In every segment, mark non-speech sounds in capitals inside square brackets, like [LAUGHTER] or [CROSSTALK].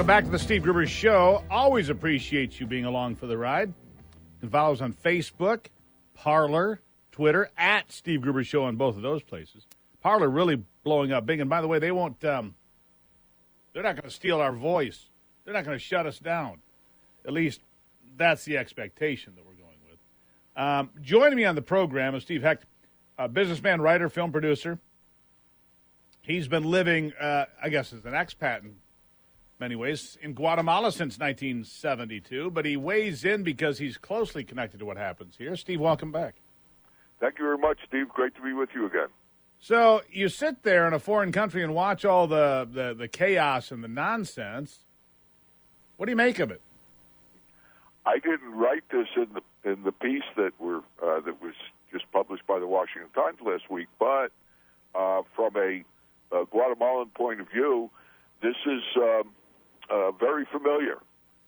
Welcome back to the Steve Gruber Show. Always appreciate you being along for the ride. You can follow us on Facebook, Parler, Twitter, at Steve Gruber Show on both of those places. Parler really blowing up big. And by the way, they won't, um, they're not going to steal our voice. They're not going to shut us down. At least that's the expectation that we're going with. Um, joining me on the program is Steve Hecht, a businessman, writer, film producer. He's been living, uh, I guess, as an expat in many ways, in Guatemala since 1972, but he weighs in because he's closely connected to what happens here. Steve, welcome back. Thank you very much, Steve. Great to be with you again. So you sit there in a foreign country and watch all the, the, the chaos and the nonsense. What do you make of it? I didn't write this in the in the piece that were uh, that was just published by the Washington Times last week, but uh, from a, a, Guatemalan point of view, this is um, uh, very familiar.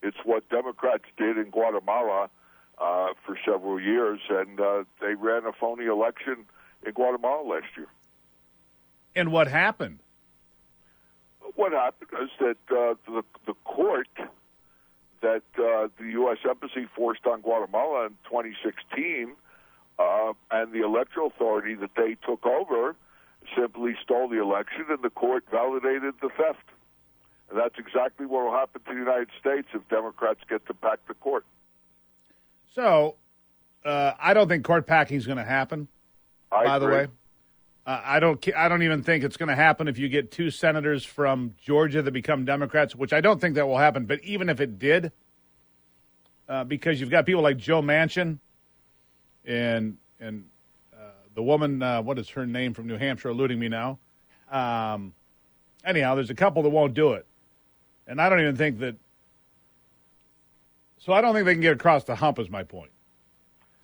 It's what Democrats did in Guatemala uh, for several years, and uh, they ran a phony election in Guatemala last year. And what happened? What happened is that uh, the the court that uh, the U.S. Embassy forced on Guatemala in 2016 uh, and the electoral authority that they took over simply stole the election, and the court validated the theft. And that's exactly what will happen to the United States if Democrats get to pack the court. So, uh, I don't think court packing is going to happen. I by agree. the way, uh, I don't. I don't even think it's going to happen if you get two senators from Georgia that become Democrats, which I don't think that will happen. But even if it did, uh, because you've got people like Joe Manchin, and and uh, the woman, uh, what is her name from New Hampshire, eluding me now. Um, anyhow, there's a couple that won't do it, and I don't even think that. So I don't think they can get across the hump. Is my point.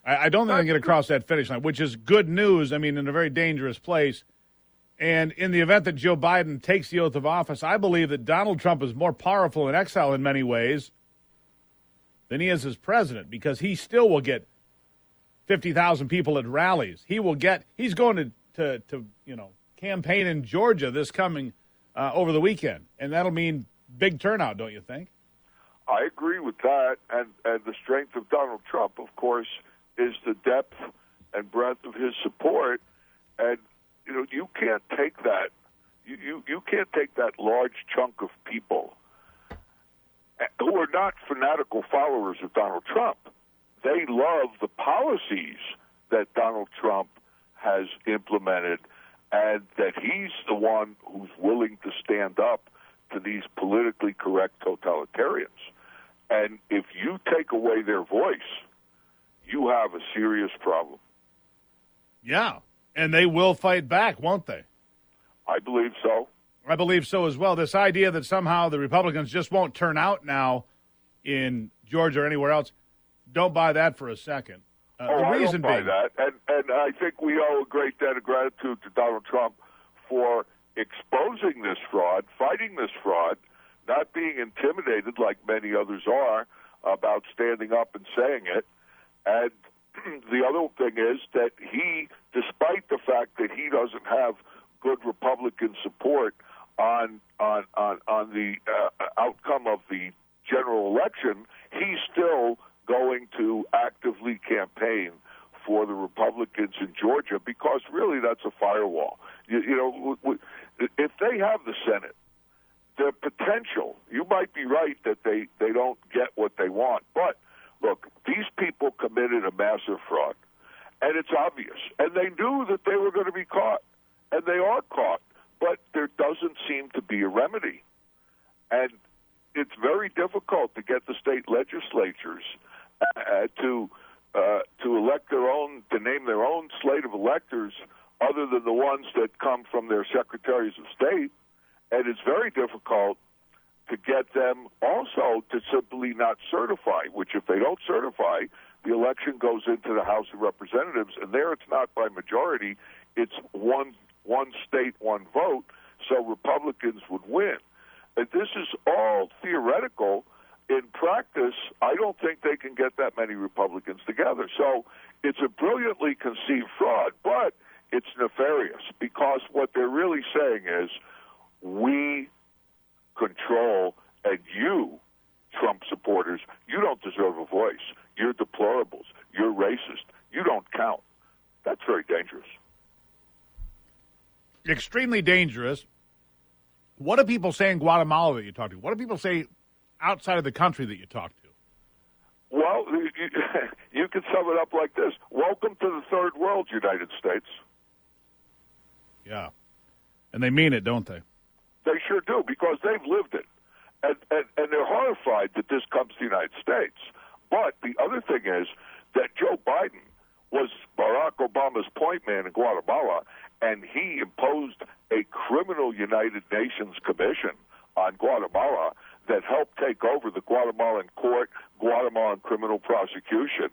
I, I don't think they can get across that finish line, which is good news. I mean, in a very dangerous place. And in the event that Joe Biden takes the oath of office, I believe that Donald Trump is more powerful in exile in many ways than he is as president because he still will get 50,000 people at rallies. He will get, he's going to, to, to you know, campaign in Georgia this coming uh, over the weekend. And that'll mean big turnout, don't you think? I agree with that. And, and the strength of Donald Trump, of course, is the depth and breadth of his support. And, you know, you can't take that. You, you, you can't take that large chunk of people who are not fanatical followers of Donald Trump. They love the policies that Donald Trump has implemented and that he's the one who's willing to stand up to these politically correct totalitarians. And if you take away their voice, you have a serious problem. Yeah. And they will fight back, won't they? I believe so. I believe so as well. This idea that somehow the Republicans just won't turn out now in Georgia or anywhere else, don't buy that for a second. Uh, oh, the I reason don't buy being, that, and and I think we owe a great debt of gratitude to Donald Trump for exposing this fraud, fighting this fraud, not being intimidated like many others are about standing up and saying it, and [CLEARS THROAT] the other thing is that he, despite the fact that he doesn't have good Republican support on on on, on the uh, outcome of the general election, he's still going to actively campaign for the Republicans in Georgia because really that's a firewall. You, you know, if they have the Senate, the potential, you might be right that they, they don't get what they want. But look, these people committed a massive fraud, and it's obvious. And they knew that they were going to be caught, and they are caught. But there doesn't seem to be a remedy. And it's very difficult to get the state legislatures uh, to uh, to elect their own, to name their own slate of electors, other than the ones that come from their secretaries of state, and it's very difficult to get them also to simply not certify. Which, if they don't certify, the election goes into the House of Representatives, and there it's not by majority; it's one one state, one vote. So Republicans would win. And this is all theoretical in practice, I don't think they can get that many Republicans together. So it's a brilliantly conceived fraud, but it's nefarious because what they're really saying is we control and you, Trump supporters, you don't deserve a voice. You're deplorables. You're racist. You don't count. That's very dangerous. Extremely dangerous. What do people say in Guatemala that you talk to? What do people say outside of the country that you talk to? Well, you, [LAUGHS] you, can sum it up like this Welcome to the third world, United States. Yeah. And they mean it, don't they? They sure do, because they've lived it. And, and, and they're horrified that this comes to the United States. But the other thing is that Joe Biden was Barack Obama's point man in Guatemala, and he imposed a criminal United Nations commission on Guatemala that helped take over the Guatemalan court, Guatemalan criminal prosecution.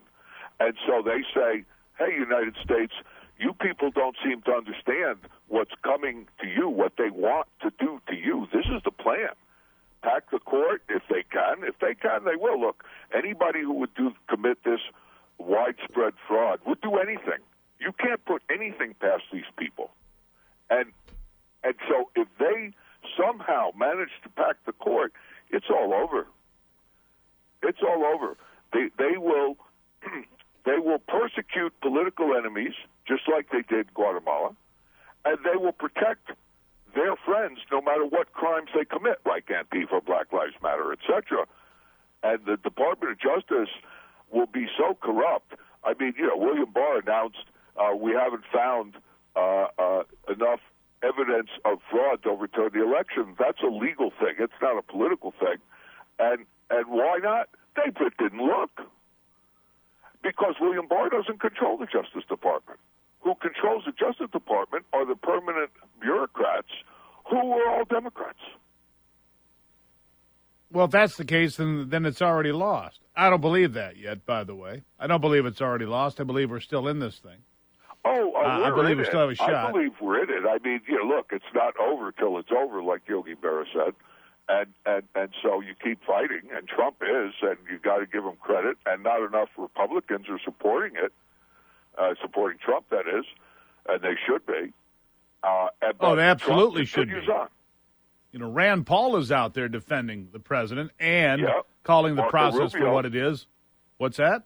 And so they say, hey, United States, you people don't seem to understand what's coming to you, what they want to do to you. This is the plan. Pack the court if they can. If they can, they will. Look, anybody who would do commit this widespread fraud would do anything. You can't put anything past these people. And and so if they somehow manage to pack the court, it's all over. It's all over. They they will will persecute political enemies just like they did in Guatemala, and they will protect their friends no matter what crimes they commit, like Antifa, Black Lives Matter, etc. And the Department of Justice will be so corrupt. I mean, you know, William Barr announced uh, we haven't found uh, uh, enough evidence of fraud to overturn the election. That's a legal thing. It's not a political thing. And and why not? They didn't look because William Barr doesn't control the Justice Department. Who controls the Justice Department are the permanent bureaucrats who are all Democrats. Well, if that's the case, then then it's already lost. I don't believe that yet. By the way, I don't believe it's already lost. I believe we're still in this thing. Oh, uh, I believe we still have a shot. I believe we're in it. I mean, you know, look, it's not over till it's over, like Yogi Berra said, and and and so you keep fighting, and Trump is, and you got to give him credit, and not enough Republicans are supporting it, uh, supporting Trump, that is, and they should be. Uh, and, oh, they absolutely Trump should be. On. You know, Rand Paul is out there defending the president and Yep. calling the Marco process for what it is. What's that?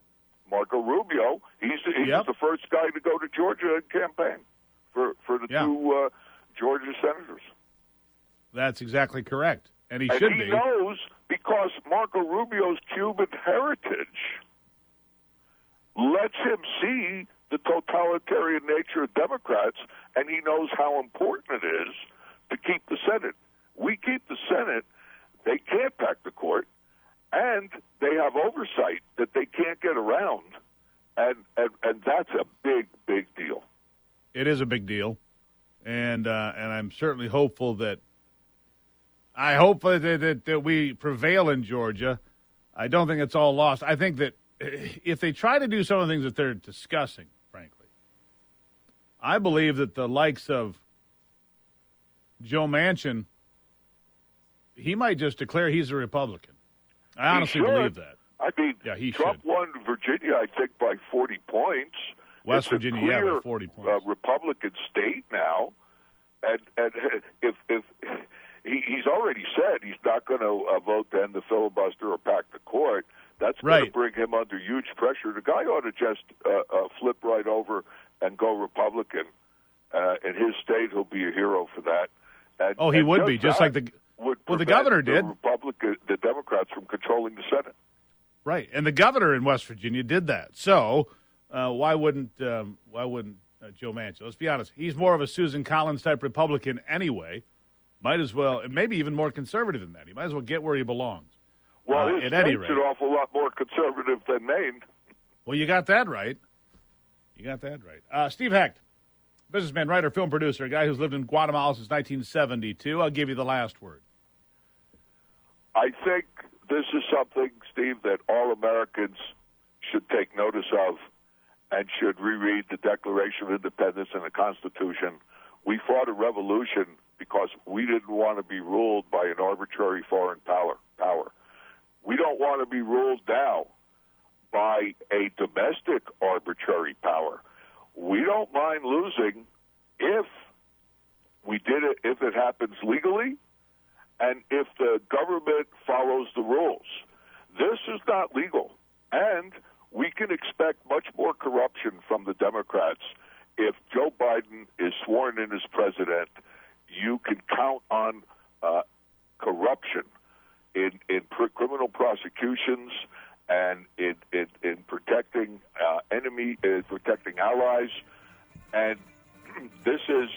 Marco Rubio, he's he's Yep. the first guy to go to Georgia and campaign for for the Yeah. two uh, Georgia senators. That's exactly correct, and he and should he be. knows because Marco Rubio's Cuban heritage lets him see the totalitarian nature of Democrats, and he knows how important it is to keep the Senate. We keep the Senate, they can't pack the court, and they have oversight that they can't get around, and and, and that's a big, big deal. It is a big deal, and uh, and I'm certainly hopeful that I hope that, that that we prevail in Georgia. I don't think it's all lost. I think that if they try to do some of the things that they're discussing, frankly, I believe that the likes of Joe Manchin, he might just declare he's a Republican. I honestly believe that. I mean, Yeah, he Trump should. won Virginia, I think, by 40 points. West It's a Virginia, yeah, by clear, 40 points. Uh, Republican state now, and and if if he, he's already said he's not going to uh, vote to end the filibuster or pack the court, that's going to bring him under huge pressure. The guy ought to just uh, uh, flip right over and go Republican. Uh, in his state, he'll be a hero for that. And, Oh, he would be, just like the- would well, the governor did. Republican, the Democrats from controlling the Senate. Right, and the governor in West Virginia did that. So uh, why wouldn't um, why wouldn't uh, Joe Manchin? Let's be honest. He's more of a Susan Collins type Republican anyway. Might as well, and maybe even more conservative than that. He might as well get where he belongs. Well, Uh, at any rate. an awful lot more conservative than Maine. Well, you got that right. You got that right. Uh, Steve Hecht, businessman, writer, film producer, a guy who's lived in Guatemala since 1972. I'll give you the last word. I think this is something, Steve, that all Americans should take notice of and should reread the Declaration of Independence and the Constitution. We fought a revolution because we didn't want to be ruled by an arbitrary foreign power. Power. We don't want to be ruled now by a domestic arbitrary power. We don't mind losing if we did it if it happens legally and if the government follows the rules. This is not legal. And we can expect much more corruption from the Democrats if Joe Biden is sworn in as president you can count on uh, corruption in in pr- criminal prosecutions and in in, in protecting uh, enemy, uh, protecting allies, and [CLEARS THROAT] this is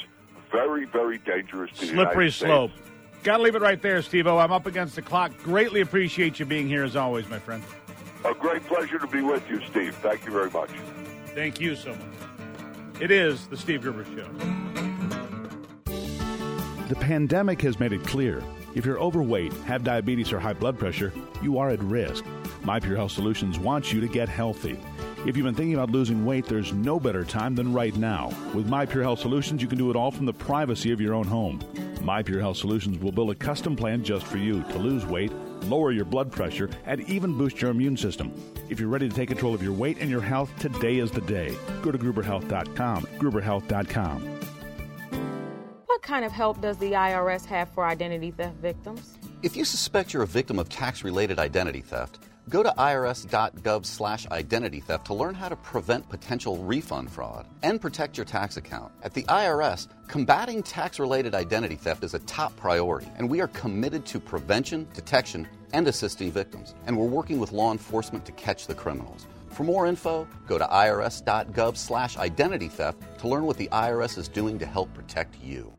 very very dangerous. To Slippery slope. Got to leave it right there, Steve O. I'm up against the clock. Greatly appreciate you being here as always, my friend. A great pleasure to be with you, Steve. Thank you very much. Thank you so much. It is the Steve Gruber Show. The pandemic has made it clear if you're overweight, have diabetes, or high blood pressure, you are at risk. My Pure Health Solutions wants you to get healthy. If you've been thinking about losing weight, there's no better time than right now. With My Pure Health Solutions, you can do it all from the privacy of your own home. My Pure Health Solutions will build a custom plan just for you to lose weight, lower your blood pressure, and even boost your immune system. If you're ready to take control of your weight and your health, today is the day. Go to gruberhealth.com. gruberhealth.com. What kind of help does the IRS have for identity theft victims? If you suspect you're a victim of tax-related identity theft, go to irs.gov/identity theft to learn how to prevent potential refund fraud and protect your tax account. At the IRS, combating tax-related identity theft is a top priority, and we are committed to prevention, detection, and assisting victims. And we're working with law enforcement to catch the criminals. For more info, go to irs.gov/identity theft to learn what the IRS is doing to help protect you.